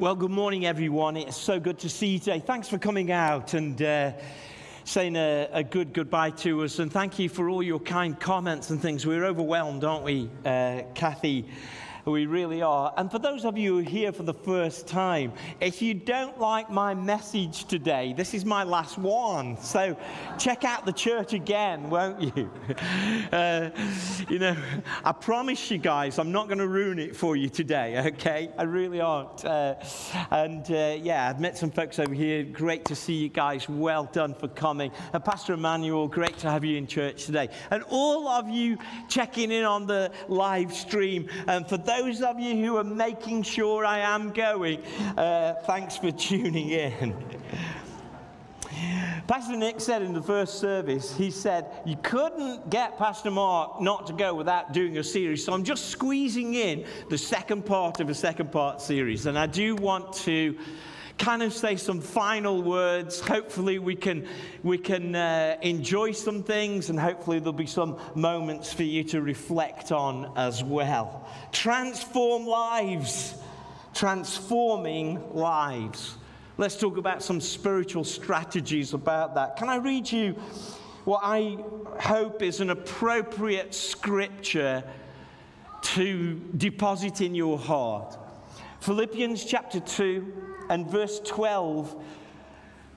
Well, good morning, everyone. It's so good to see you today. Thanks for coming out and uh, saying a, a, good goodbye to us. And thank you for all your kind comments and things. We're overwhelmed, aren't we, uh, Kathy? We really are. And for those of you who are here for the first time, if you don't like my message today, this is my last one. So check out the church again, won't you? Uh, you know, I promise you guys, I'm not going to ruin it for you today, okay? I really aren't. Uh, and uh, yeah, I've met some folks over here. Great to see you guys. Well done for coming. And Pastor Emmanuel, great to have you in church today. And all of you checking in on the live stream. And for those those of you who are making sure I am going, uh, thanks for tuning in. Pastor Nick said in the first service, he said, You couldn't get Pastor Mark not to go without doing a series. So I'm just squeezing in the second part of a second part series. And I do want to kind of say some final words. Hopefully, we can, we can uh, enjoy some things, and hopefully, there'll be some moments for you to reflect on as well. Transform lives, transforming lives. Let's talk about some spiritual strategies about that. Can I read you what I hope is an appropriate scripture to deposit in your heart? Philippians chapter 2 and verse 12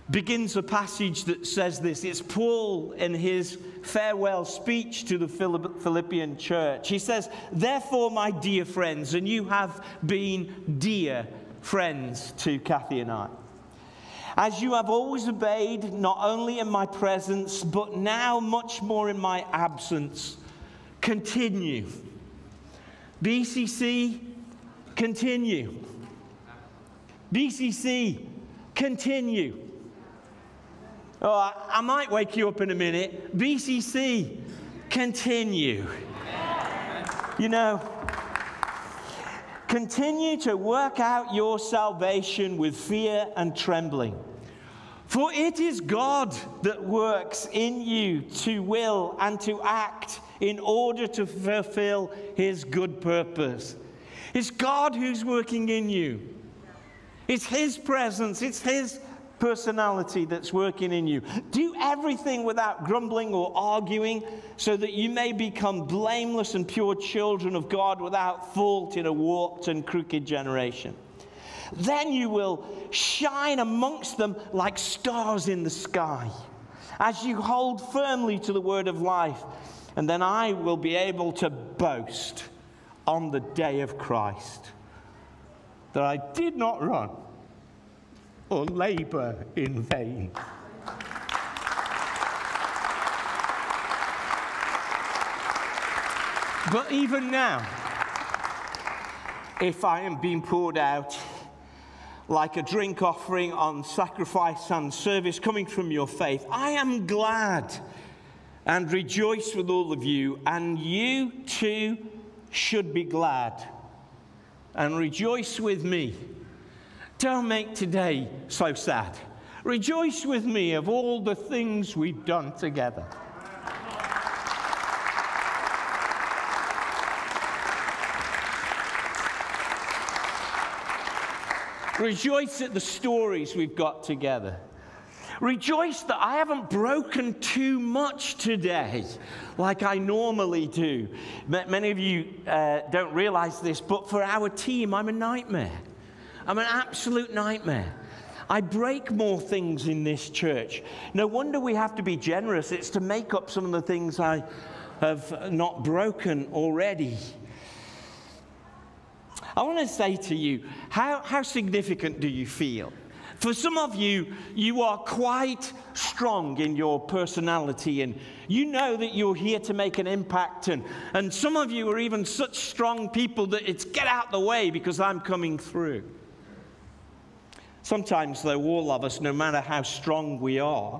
begins a passage that says this. It's Paul in his farewell speech to the Philippian church. He says, Therefore, my dear friends, and you have been dear friends to Kathy and I. As you have always obeyed, not only in my presence, but now much more in my absence, continue. BCC, continue. BCC, continue. Oh, I, might wake you up in a minute. BCC, continue. You know, continue to work out your salvation with fear and trembling. For it is God that works in you to will and to act in order to fulfill his good purpose. It's God who's working in you. It's His presence, it's His personality that's working in you. Do everything without grumbling or arguing so that you may become blameless and pure children of God without fault in a warped and crooked generation. Then you will shine amongst them like stars in the sky as you hold firmly to the word of life. And then I will be able to boast on the day of Christ that I did not run or labor in vain. But even now, if I am being poured out like a drink offering on sacrifice and service coming from your faith, I am glad and rejoice with all of you, and you too should be glad and rejoice with me. Don't make today so sad. Rejoice with me of all the things we've done together. Rejoice at the stories we've got together. Rejoice that I haven't broken too much today like I normally do. Many of you uh, don't realize this, but for our team, I'm a nightmare. I'm an absolute nightmare. I break more things in this church. No wonder we have to be generous. It's to make up some of the things I have not broken already. I want to say to you, how, how significant do you feel? For some of you, you are quite strong in your personality and you know that you're here to make an impact. And, and some of you are even such strong people that it's get out the way because I'm coming through. Sometimes, though, all of us, no matter how strong we are,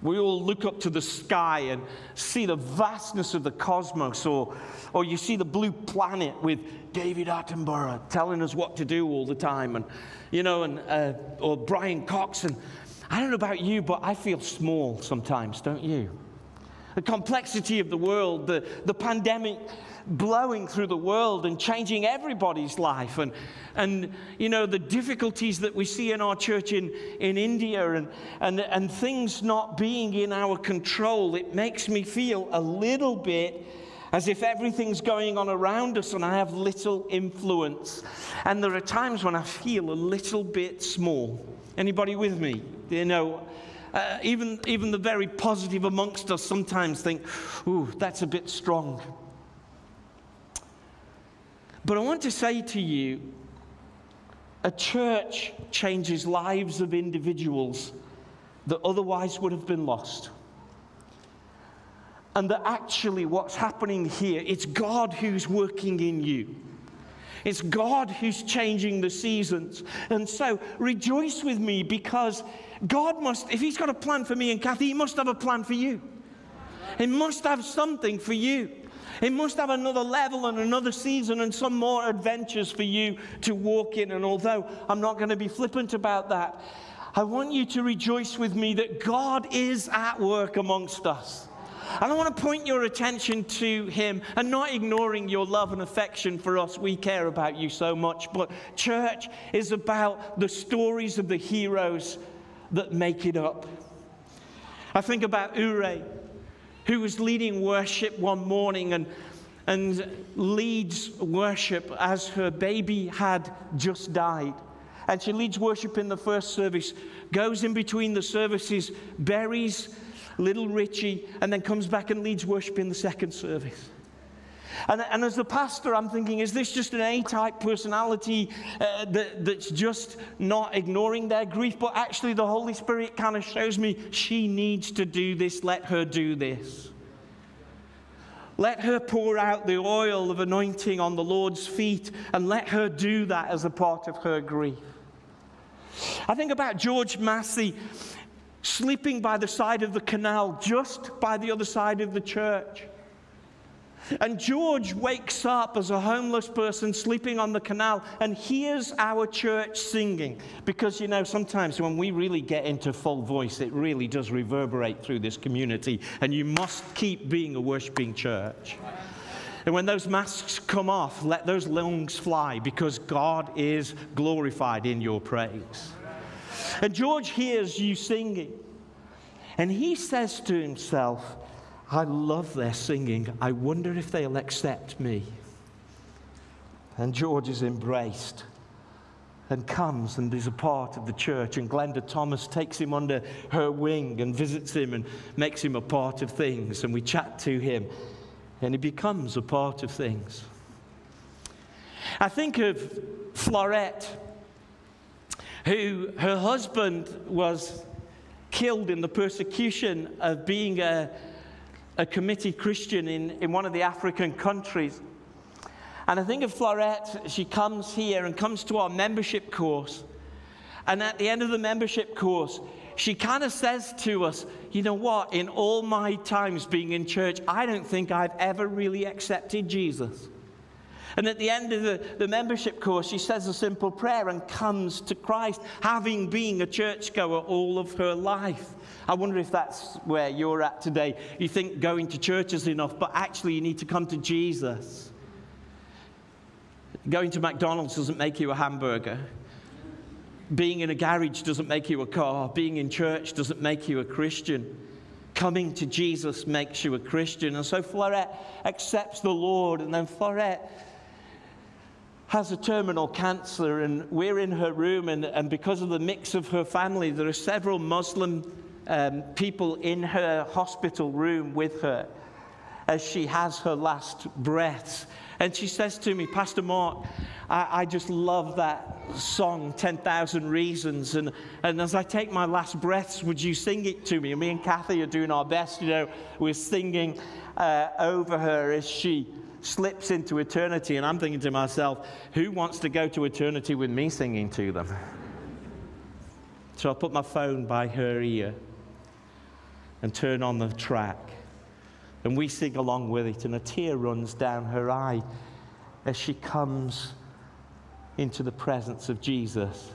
we all look up to the sky and see the vastness of the cosmos, or, or you see the blue planet with David Attenborough telling us what to do all the time, and you know, and uh, or Brian Cox. And I don't know about you, but I feel small sometimes, don't you? The complexity of the world, the, the pandemic blowing through the world and changing everybody's life. And, and you know, the difficulties that we see in our church in, in India and, and, and things not being in our control, it makes me feel a little bit as if everything's going on around us and I have little influence. And there are times when I feel a little bit small. Anybody with me? You know, uh, even, even the very positive amongst us sometimes think, ooh, that's a bit strong. But I want to say to you a church changes lives of individuals that otherwise would have been lost. And that actually, what's happening here, it's God who's working in you. It's God who's changing the seasons. And so rejoice with me because God must, if He's got a plan for me and Kathy, He must have a plan for you. He must have something for you. He must have another level and another season and some more adventures for you to walk in. And although I'm not going to be flippant about that, I want you to rejoice with me that God is at work amongst us. And I want to point your attention to him and not ignoring your love and affection for us. We care about you so much. But church is about the stories of the heroes that make it up. I think about Ure, who was leading worship one morning and, and leads worship as her baby had just died. And she leads worship in the first service, goes in between the services, buries little Richie, and then comes back and leads worship in the second service. And, and as the pastor, I'm thinking, is this just an A type personality uh, that, that's just not ignoring their grief? But actually, the Holy Spirit kind of shows me she needs to do this. Let her do this. Let her pour out the oil of anointing on the Lord's feet and let her do that as a part of her grief. I think about George Massey sleeping by the side of the canal, just by the other side of the church. And George wakes up as a homeless person sleeping on the canal and hears our church singing. Because, you know, sometimes when we really get into full voice, it really does reverberate through this community. And you must keep being a worshiping church. And when those masks come off, let those lungs fly because God is glorified in your praise. And George hears you singing. And he says to himself, I love their singing. I wonder if they'll accept me. And George is embraced and comes and is a part of the church. And Glenda Thomas takes him under her wing and visits him and makes him a part of things. And we chat to him, and he becomes a part of things. I think of Florette who her husband was killed in the persecution of being a, a committed Christian in, in one of the African countries. And I think of Florette, she comes here and comes to our membership course. And at the end of the membership course, she kind of says to us, You know what? In all my times being in church, I don't think I've ever really accepted Jesus. And at the end of the, the membership course, she says a simple prayer and comes to Christ, having been a churchgoer all of her life. I wonder if that's where you're at today. You think going to church is enough, but actually, you need to come to Jesus. Going to McDonald's doesn't make you a hamburger. Being in a garage doesn't make you a car. Being in church doesn't make you a Christian. Coming to Jesus makes you a Christian. And so Florette accepts the Lord, and then Florette has a terminal cancer, and we're in her room, and, and because of the mix of her family, there are several Muslim um, people in her hospital room with her as she has her last breaths. And she says to me, Pastor Mark, I, I just love that song, 10,000 Reasons. And, and as I take my last breaths, would you sing it to me? And me and Kathy are doing our best, you know, we're singing uh, over her as she slips into eternity, and I'm thinking to myself, who wants to go to eternity with me singing to them? So I put my phone by her ear and turn on the track. And we sing along with it, and a tear runs down her eye as she comes into the presence of Jesus.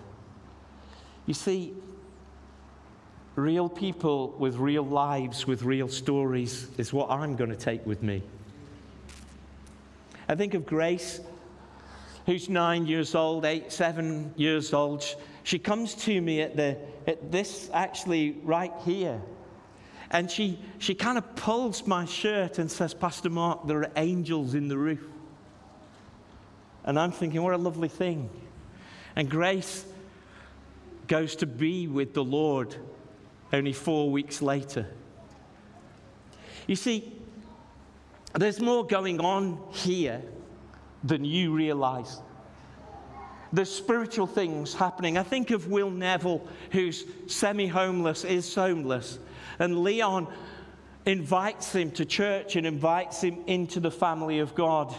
You see, real people with real lives, with real stories, is what I'm going to take with me. I think of Grace, who's nine years old, eight, seven years old. She comes to me at, the, at this, actually, right here. And she, she kind of pulls my shirt and says, Pastor Mark, there are angels in the roof. And I'm thinking, what a lovely thing. And Grace goes to be with the Lord only four weeks later. You see, there's more going on here than you realize. There's spiritual things happening. I think of Will Neville, who's semi homeless, is homeless, and Leon invites him to church and invites him into the family of God.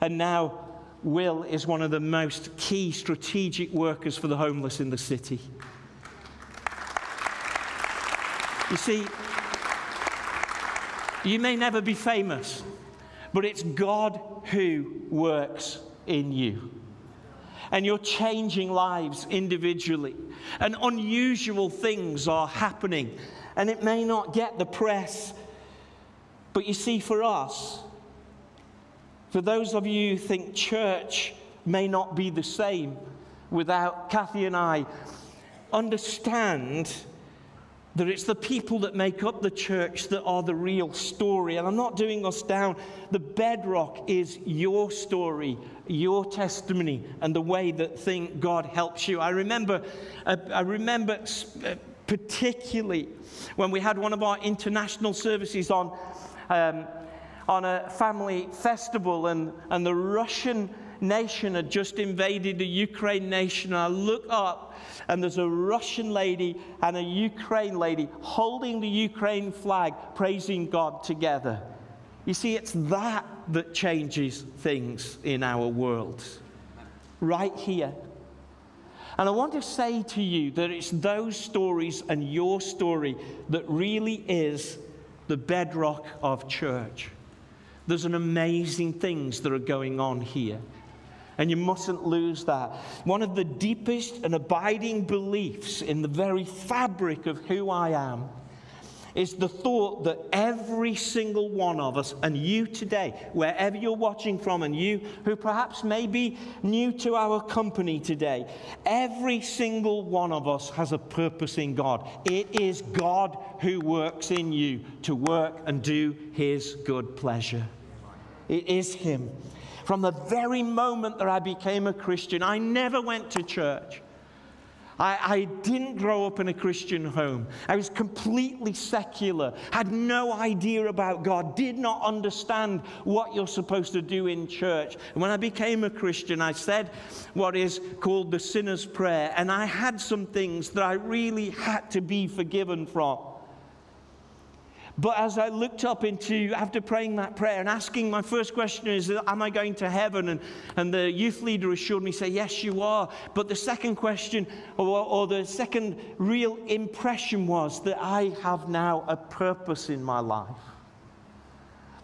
And now Will is one of the most key strategic workers for the homeless in the city. You see, you may never be famous, but it's God who works in you. And you're changing lives individually. And unusual things are happening. And it may not get the press. But you see, for us, for those of you who think church may not be the same without Kathy and I, understand that it's the people that make up the church that are the real story. And I'm not doing us down. The bedrock is your story, your testimony, and the way that thing God helps you. I remember, uh, I remember uh, particularly when we had one of our international services on. Um, on a family festival, and, and the Russian nation had just invaded the Ukraine nation. And I look up, and there's a Russian lady and a Ukraine lady holding the Ukraine flag, praising God together. You see, it's that that changes things in our world. Right here. And I want to say to you that it's those stories and your story that really is the bedrock of church. There's an amazing things that are going on here. And you mustn't lose that. One of the deepest and abiding beliefs in the very fabric of who I am is the thought that every single one of us, and you today, wherever you're watching from, and you who perhaps may be new to our company today, every single one of us has a purpose in God. It is God who works in you to work and do his good pleasure. It is him. From the very moment that I became a Christian, I never went to church. I, I, didn't grow up in a Christian home. I was completely secular, had no idea about God, did not understand what you're supposed to do in church. And when I became a Christian, I said what is called the sinner's prayer, and I had some things that I really had to be forgiven from. But as I looked up into, after praying that prayer and asking, my first question is, Am I going to heaven? And, and the youth leader assured me, say, Yes, you are. But the second question, or, or the second real impression was that I have now a purpose in my life.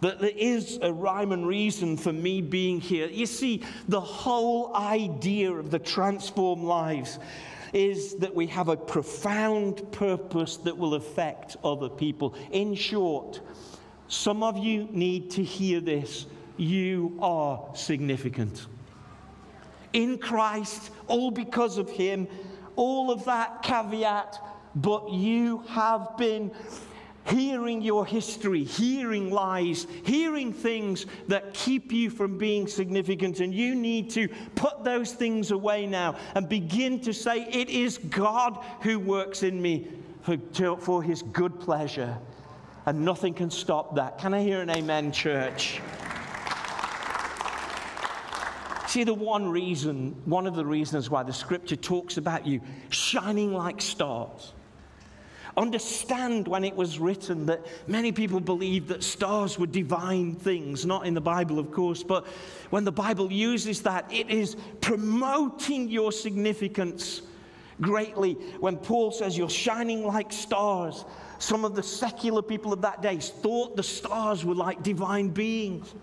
That there is a rhyme and reason for me being here. You see, the whole idea of the transformed lives is that we have a profound purpose that will affect other people. In short, some of you need to hear this. You are significant. In Christ, all because of Him, all of that caveat, but you have been hearing your history, hearing lies, hearing things that keep you from being significant. And you need to put those things away now and begin to say, It is God who works in me for, to, for his good pleasure. And nothing can stop that. Can I hear an amen, church? See, the one reason, one of the reasons why the scripture talks about you shining like stars understand when it was written that many people believed that stars were divine things, not in the Bible, of course, but when the Bible uses that, it is promoting your significance greatly. When Paul says you're shining like stars, some of the secular people of that day thought the stars were like divine beings.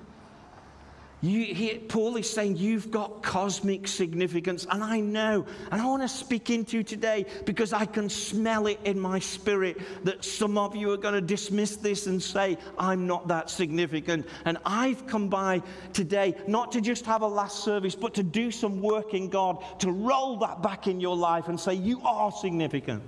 You, he, Paul is saying you've got cosmic significance, and I know, and I want to speak into you today because I can smell it in my spirit that some of you are going to dismiss this and say, I'm not that significant. And I've come by today not to just have a last service, but to do some work in God, to roll that back in your life and say, You are significant.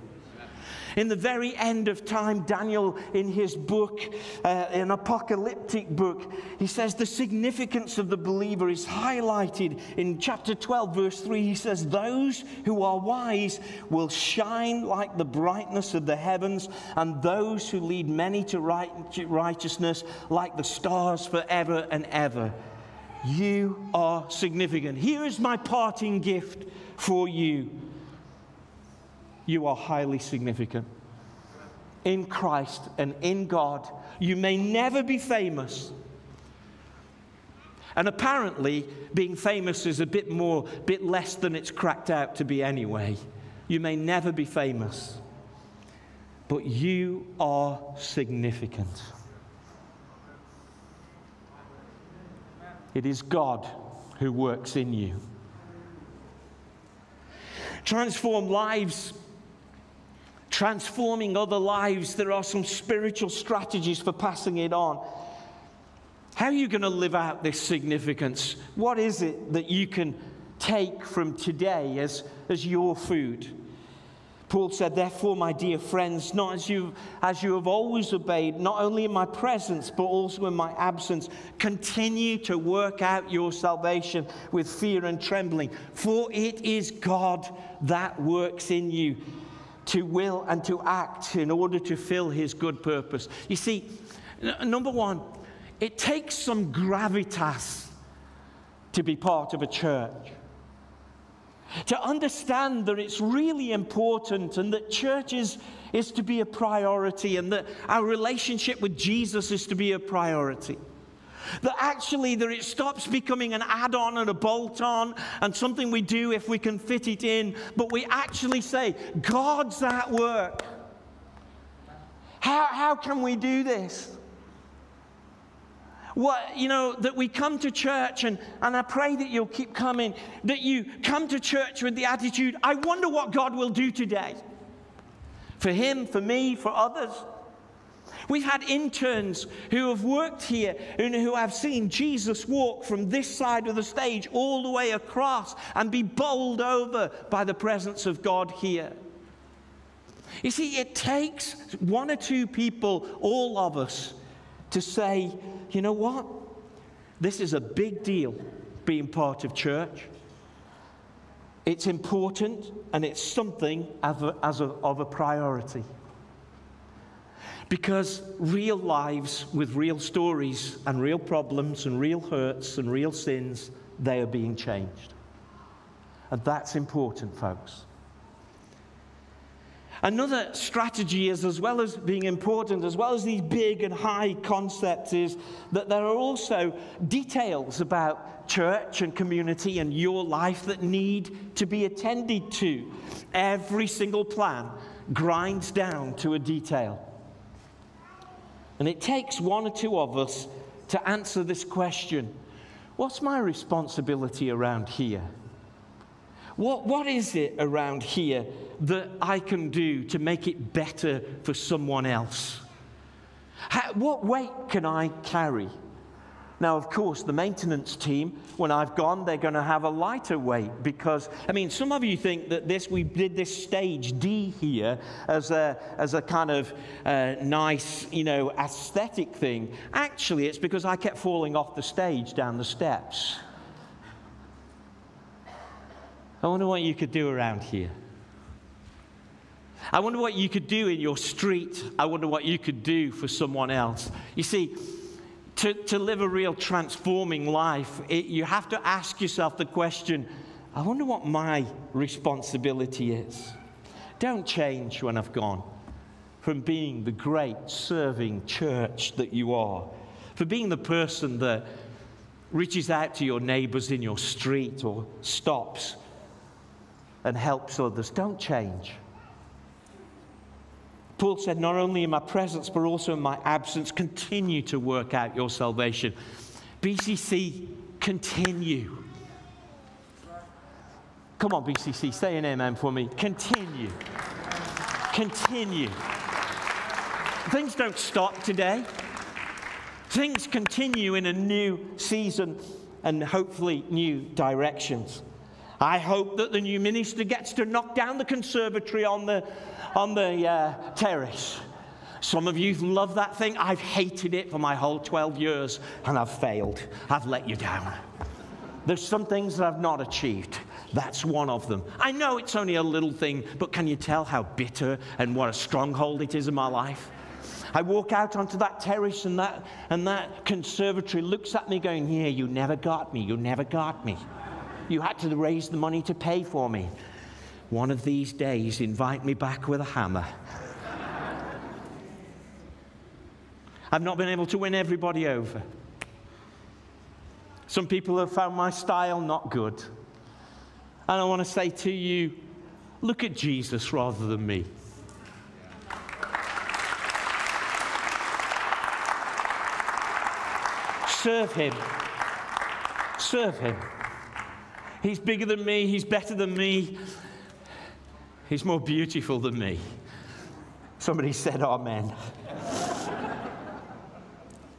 In the very end of time, Daniel, in his book, uh, an apocalyptic book, he says the significance of the believer is highlighted in chapter 12, verse 3. He says, Those who are wise will shine like the brightness of the heavens, and those who lead many to right, righteousness like the stars forever and ever. You are significant. Here is my parting gift for you you are highly significant. In Christ and in God, you may never be famous. And apparently, being famous is a bit more, bit less than it's cracked out to be anyway. You may never be famous, but you are significant. It is God who works in you. Transform lives transforming other lives, there are some spiritual strategies for passing it on. How are you going to live out this significance? What is it that you can take from today as, as your food? Paul said, Therefore, my dear friends, not as you, as you have always obeyed, not only in my presence, but also in my absence, continue to work out your salvation with fear and trembling. For it is God that works in you to will and to act in order to fill his good purpose. You see, number one, it takes some gravitas to be part of a church. To understand that it's really important and that church is, is to be a priority and that our relationship with Jesus is to be a priority. That actually that it stops becoming an add-on and a bolt-on and something we do if we can fit it in, but we actually say, God's at work. How, how can we do this? What, you know, that we come to church, and, and I pray that you'll keep coming, that you come to church with the attitude, I wonder what God will do today. For him, for me, for others. We've had interns who have worked here and who have seen Jesus walk from this side of the stage all the way across and be bowled over by the presence of God here. You see, it takes one or two people, all of us, to say, you know what? This is a big deal being part of church. It's important and it's something of a, as a, of a priority. Because real lives with real stories and real problems and real hurts and real sins, they are being changed. And that's important, folks. Another strategy is, as well as being important, as well as these big and high concepts, is that there are also details about church and community and your life that need to be attended to. Every single plan grinds down to a detail. And it takes one or two of us to answer this question What's my responsibility around here? What, what is it around here that I can do to make it better for someone else? How, what weight can I carry? Now, of course, the maintenance team, when I've gone, they're going to have a lighter weight because, I mean, some of you think that this, we did this stage D here as a, as a kind of uh, nice, you know, aesthetic thing. Actually, it's because I kept falling off the stage down the steps. I wonder what you could do around here. I wonder what you could do in your street. I wonder what you could do for someone else. You see, to, to live a real transforming life, it, you have to ask yourself the question I wonder what my responsibility is. Don't change when I've gone from being the great serving church that you are, for being the person that reaches out to your neighbors in your street or stops and helps others. Don't change. Paul said, Not only in my presence, but also in my absence, continue to work out your salvation. BCC, continue. Come on, BCC, say an amen for me. Continue. Continue. Things don't stop today. Things continue in a new season and hopefully new directions. I hope that the new minister gets to knock down the conservatory on the, on the uh, terrace. Some of you love that thing. I've hated it for my whole 12 years and I've failed. I've let you down. There's some things that I've not achieved. That's one of them. I know it's only a little thing, but can you tell how bitter and what a stronghold it is in my life? I walk out onto that terrace and that, and that conservatory looks at me going, Yeah, you never got me. You never got me. You had to raise the money to pay for me. One of these days, invite me back with a hammer. I've not been able to win everybody over. Some people have found my style not good. And I want to say to you look at Jesus rather than me. Serve him. Serve him. He's bigger than me, he's better than me, he's more beautiful than me. Somebody said, Amen.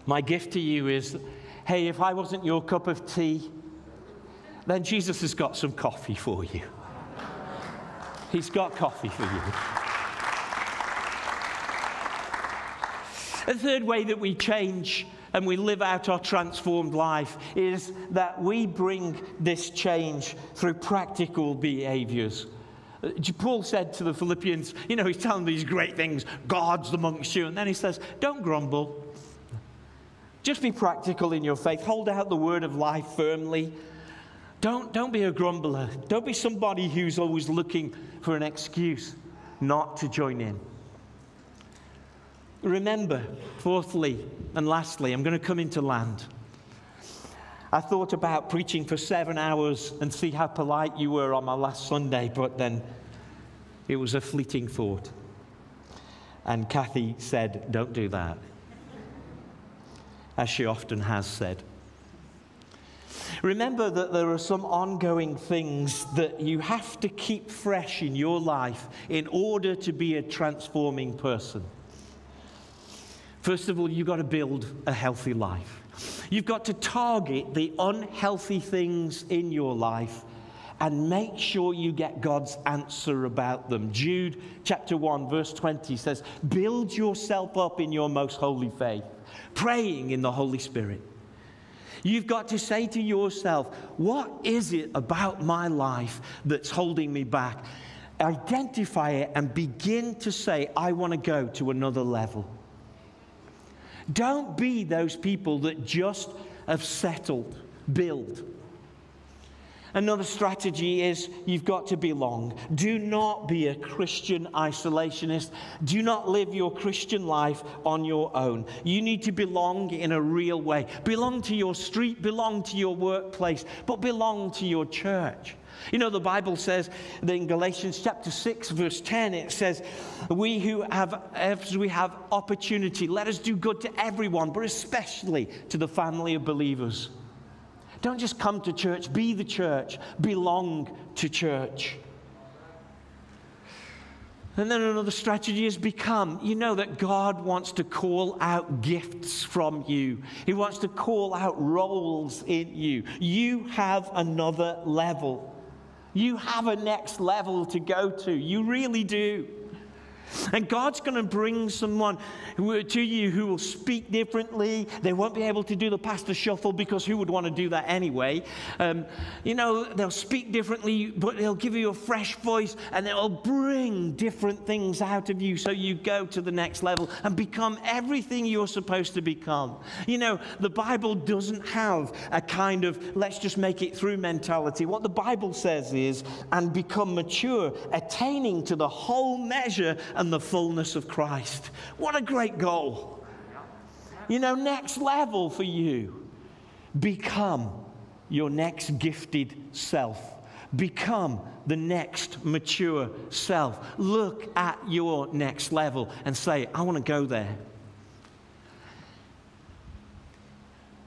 My gift to you is hey, if I wasn't your cup of tea, then Jesus has got some coffee for you. He's got coffee for you. The third way that we change and we live out our transformed life is that we bring this change through practical behaviors. Uh, Paul said to the Philippians, you know, he's telling these great things, God's amongst you. And then he says, don't grumble. Just be practical in your faith. Hold out the word of life firmly. Don't, don't be a grumbler. Don't be somebody who's always looking for an excuse not to join in. Remember, fourthly and lastly, I'm going to come into land. I thought about preaching for seven hours and see how polite you were on my last Sunday, but then it was a fleeting thought. And Kathy said, Don't do that, as she often has said. Remember that there are some ongoing things that you have to keep fresh in your life in order to be a transforming person. First of all, you've got to build a healthy life. You've got to target the unhealthy things in your life and make sure you get God's answer about them. Jude chapter 1, verse 20 says, Build yourself up in your most holy faith, praying in the Holy Spirit. You've got to say to yourself, What is it about my life that's holding me back? Identify it and begin to say, I want to go to another level. Don't be those people that just have settled. Build. Another strategy is you've got to belong. Do not be a Christian isolationist. Do not live your Christian life on your own. You need to belong in a real way. Belong to your street, belong to your workplace, but belong to your church. You know, the Bible says that in Galatians chapter 6, verse 10, it says, We who have, as we have opportunity, let us do good to everyone, but especially to the family of believers. Don't just come to church, be the church, belong to church. And then another strategy has become you know that God wants to call out gifts from you, He wants to call out roles in you. You have another level. You have a next level to go to. You really do. And God's going to bring someone to you who will speak differently. They won't be able to do the pastor shuffle because who would want to do that anyway? Um, you know, they'll speak differently, but they'll give you a fresh voice and they'll bring different things out of you so you go to the next level and become everything you're supposed to become. You know, the Bible doesn't have a kind of let's just make it through mentality. What the Bible says is, and become mature, attaining to the whole measure and the fullness of Christ. What a great goal. You know, next level for you. Become your next gifted self. Become the next mature self. Look at your next level and say, I want to go there.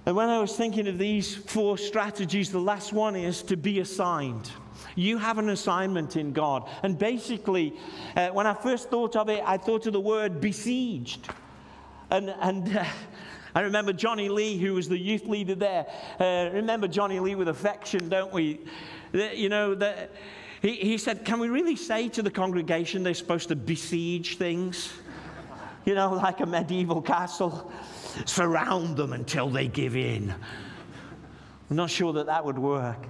And when I was thinking of these four strategies, the last one is to be assigned. You have an assignment in God. And basically, uh, when I first thought of it, I thought of the word besieged. And, and uh, I remember Johnny Lee, who was the youth leader there. Uh, remember Johnny Lee with affection, don't we? The, you know, the, he, he said, Can we really say to the congregation they're supposed to besiege things? You know, like a medieval castle. Surround them until they give in. I'm not sure that that would work.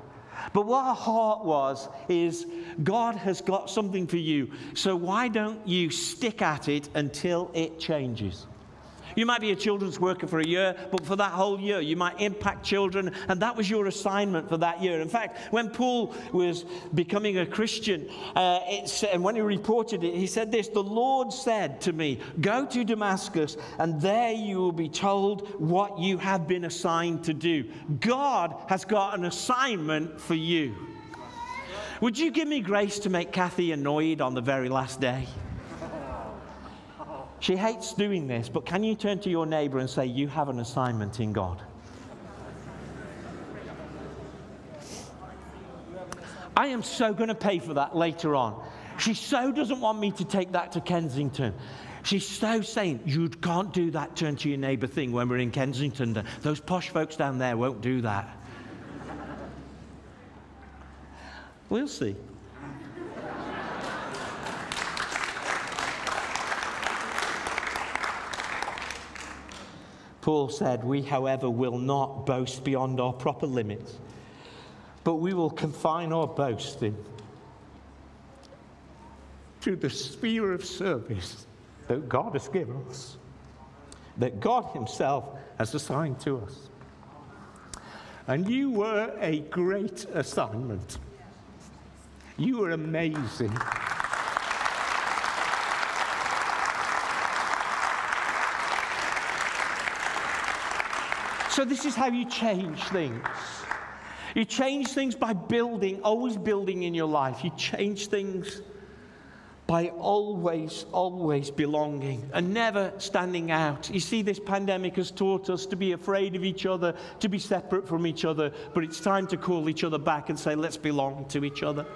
But what our heart was is God has got something for you. So why don't you stick at it until it changes? You might be a children's worker for a year, but for that whole year, you might impact children, and that was your assignment for that year. In fact, when Paul was becoming a Christian, uh, and when he reported it, he said this The Lord said to me, Go to Damascus, and there you will be told what you have been assigned to do. God has got an assignment for you. Would you give me grace to make Kathy annoyed on the very last day? She hates doing this, but can you turn to your neighbor and say, You have an assignment in God? I am so going to pay for that later on. She so doesn't want me to take that to Kensington. She's so saying, You can't do that turn to your neighbor thing when we're in Kensington. Those posh folks down there won't do that. We'll see. Paul said, We, however, will not boast beyond our proper limits, but we will confine our boasting to the sphere of service that God has given us, that God Himself has assigned to us. And you were a great assignment. You were amazing. So, this is how you change things. You change things by building, always building in your life. You change things by always, always belonging and never standing out. You see, this pandemic has taught us to be afraid of each other, to be separate from each other, but it's time to call each other back and say, let's belong to each other.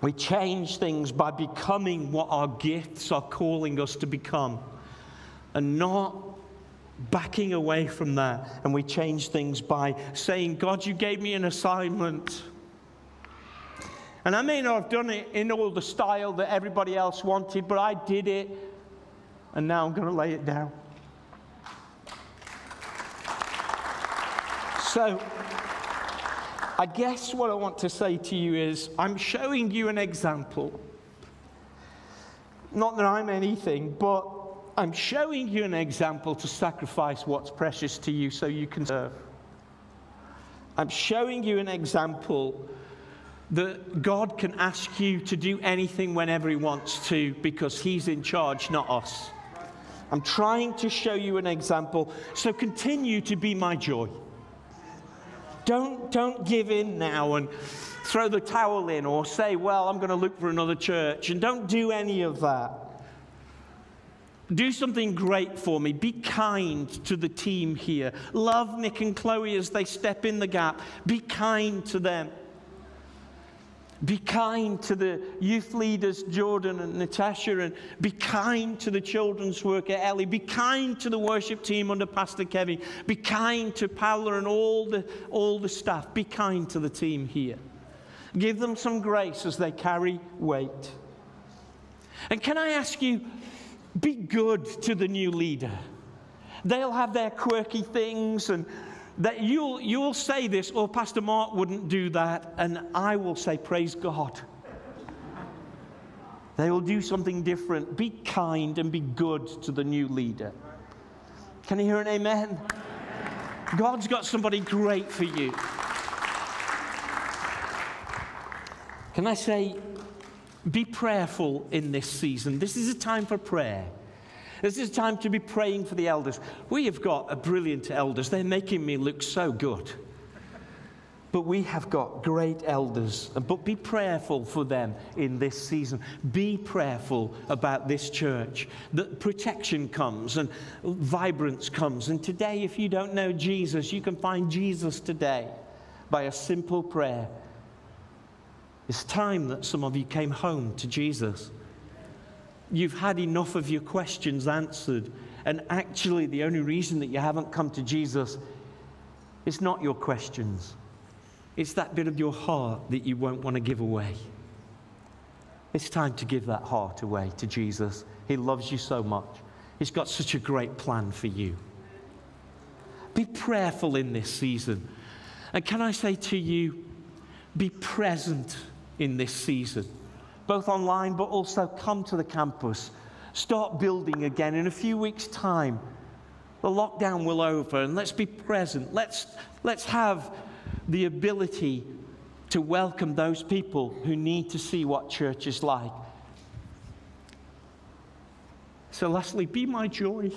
We change things by becoming what our gifts are calling us to become and not backing away from that and we change things by saying, God, you gave me an assignment. And I may not have done it in all the style that everybody else wanted, but I did it, and now I'm going to lay it down. So, I guess what I want to say to you is I'm showing you an example. Not that I'm anything, but I'm showing you an example to sacrifice what's precious to you so you can serve. I'm showing you an example that God can ask you to do anything whenever He wants to because He's in charge, not us. I'm trying to show you an example, so continue to be my joy. Don't, don't give in now and throw the towel in or say, Well, I'm going to look for another church. And don't do any of that. Do something great for me. Be kind to the team here. Love Nick and Chloe as they step in the gap. Be kind to them. Be kind to the youth leaders, Jordan and Natasha, and be kind to the children's worker, Ellie. Be kind to the worship team under Pastor Kevin. Be kind to Paula and all the, all the staff. Be kind to the team here. Give them some grace as they carry weight. And can I ask you, be good to the new leader. They'll have their quirky things, and that you'll, you'll say this, or oh, Pastor Mark wouldn't do that, and I will say, Praise God. They will do something different. Be kind and be good to the new leader. Can you hear an amen? God's got somebody great for you. Can I say, be prayerful in this season. This is a time for prayer. This is a time to be praying for the elders. We have got a brilliant elders. They're making me look so good. But we have got great elders. But be prayerful for them in this season. Be prayerful about this church. That protection comes and vibrance comes. And today, if you don't know Jesus, you can find Jesus today by a simple prayer. It's time that some of you came home to Jesus. You've had enough of your questions answered. And actually, the only reason that you haven't come to Jesus is not your questions it's that bit of your heart that you won't want to give away. It's time to give that heart away to Jesus. He loves you so much. He's got such a great plan for you. Be prayerful in this season. And can I say to you, be present in this season, both online but also come to the campus. Start building again. In a few weeks' time, the lockdown will over, and let's be present. Let's, let's have the ability to welcome those people who need to see what church is like. So, lastly, be my joy.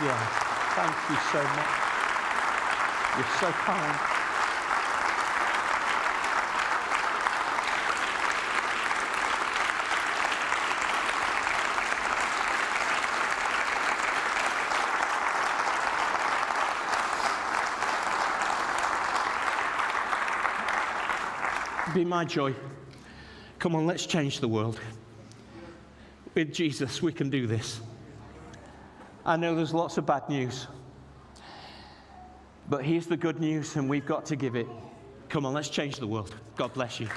Yeah, thank you so much. You're so kind. Be my joy. Come on, let's change the world. With Jesus, we can do this. I know there's lots of bad news. But here's the good news, and we've got to give it. Come on, let's change the world. God bless you.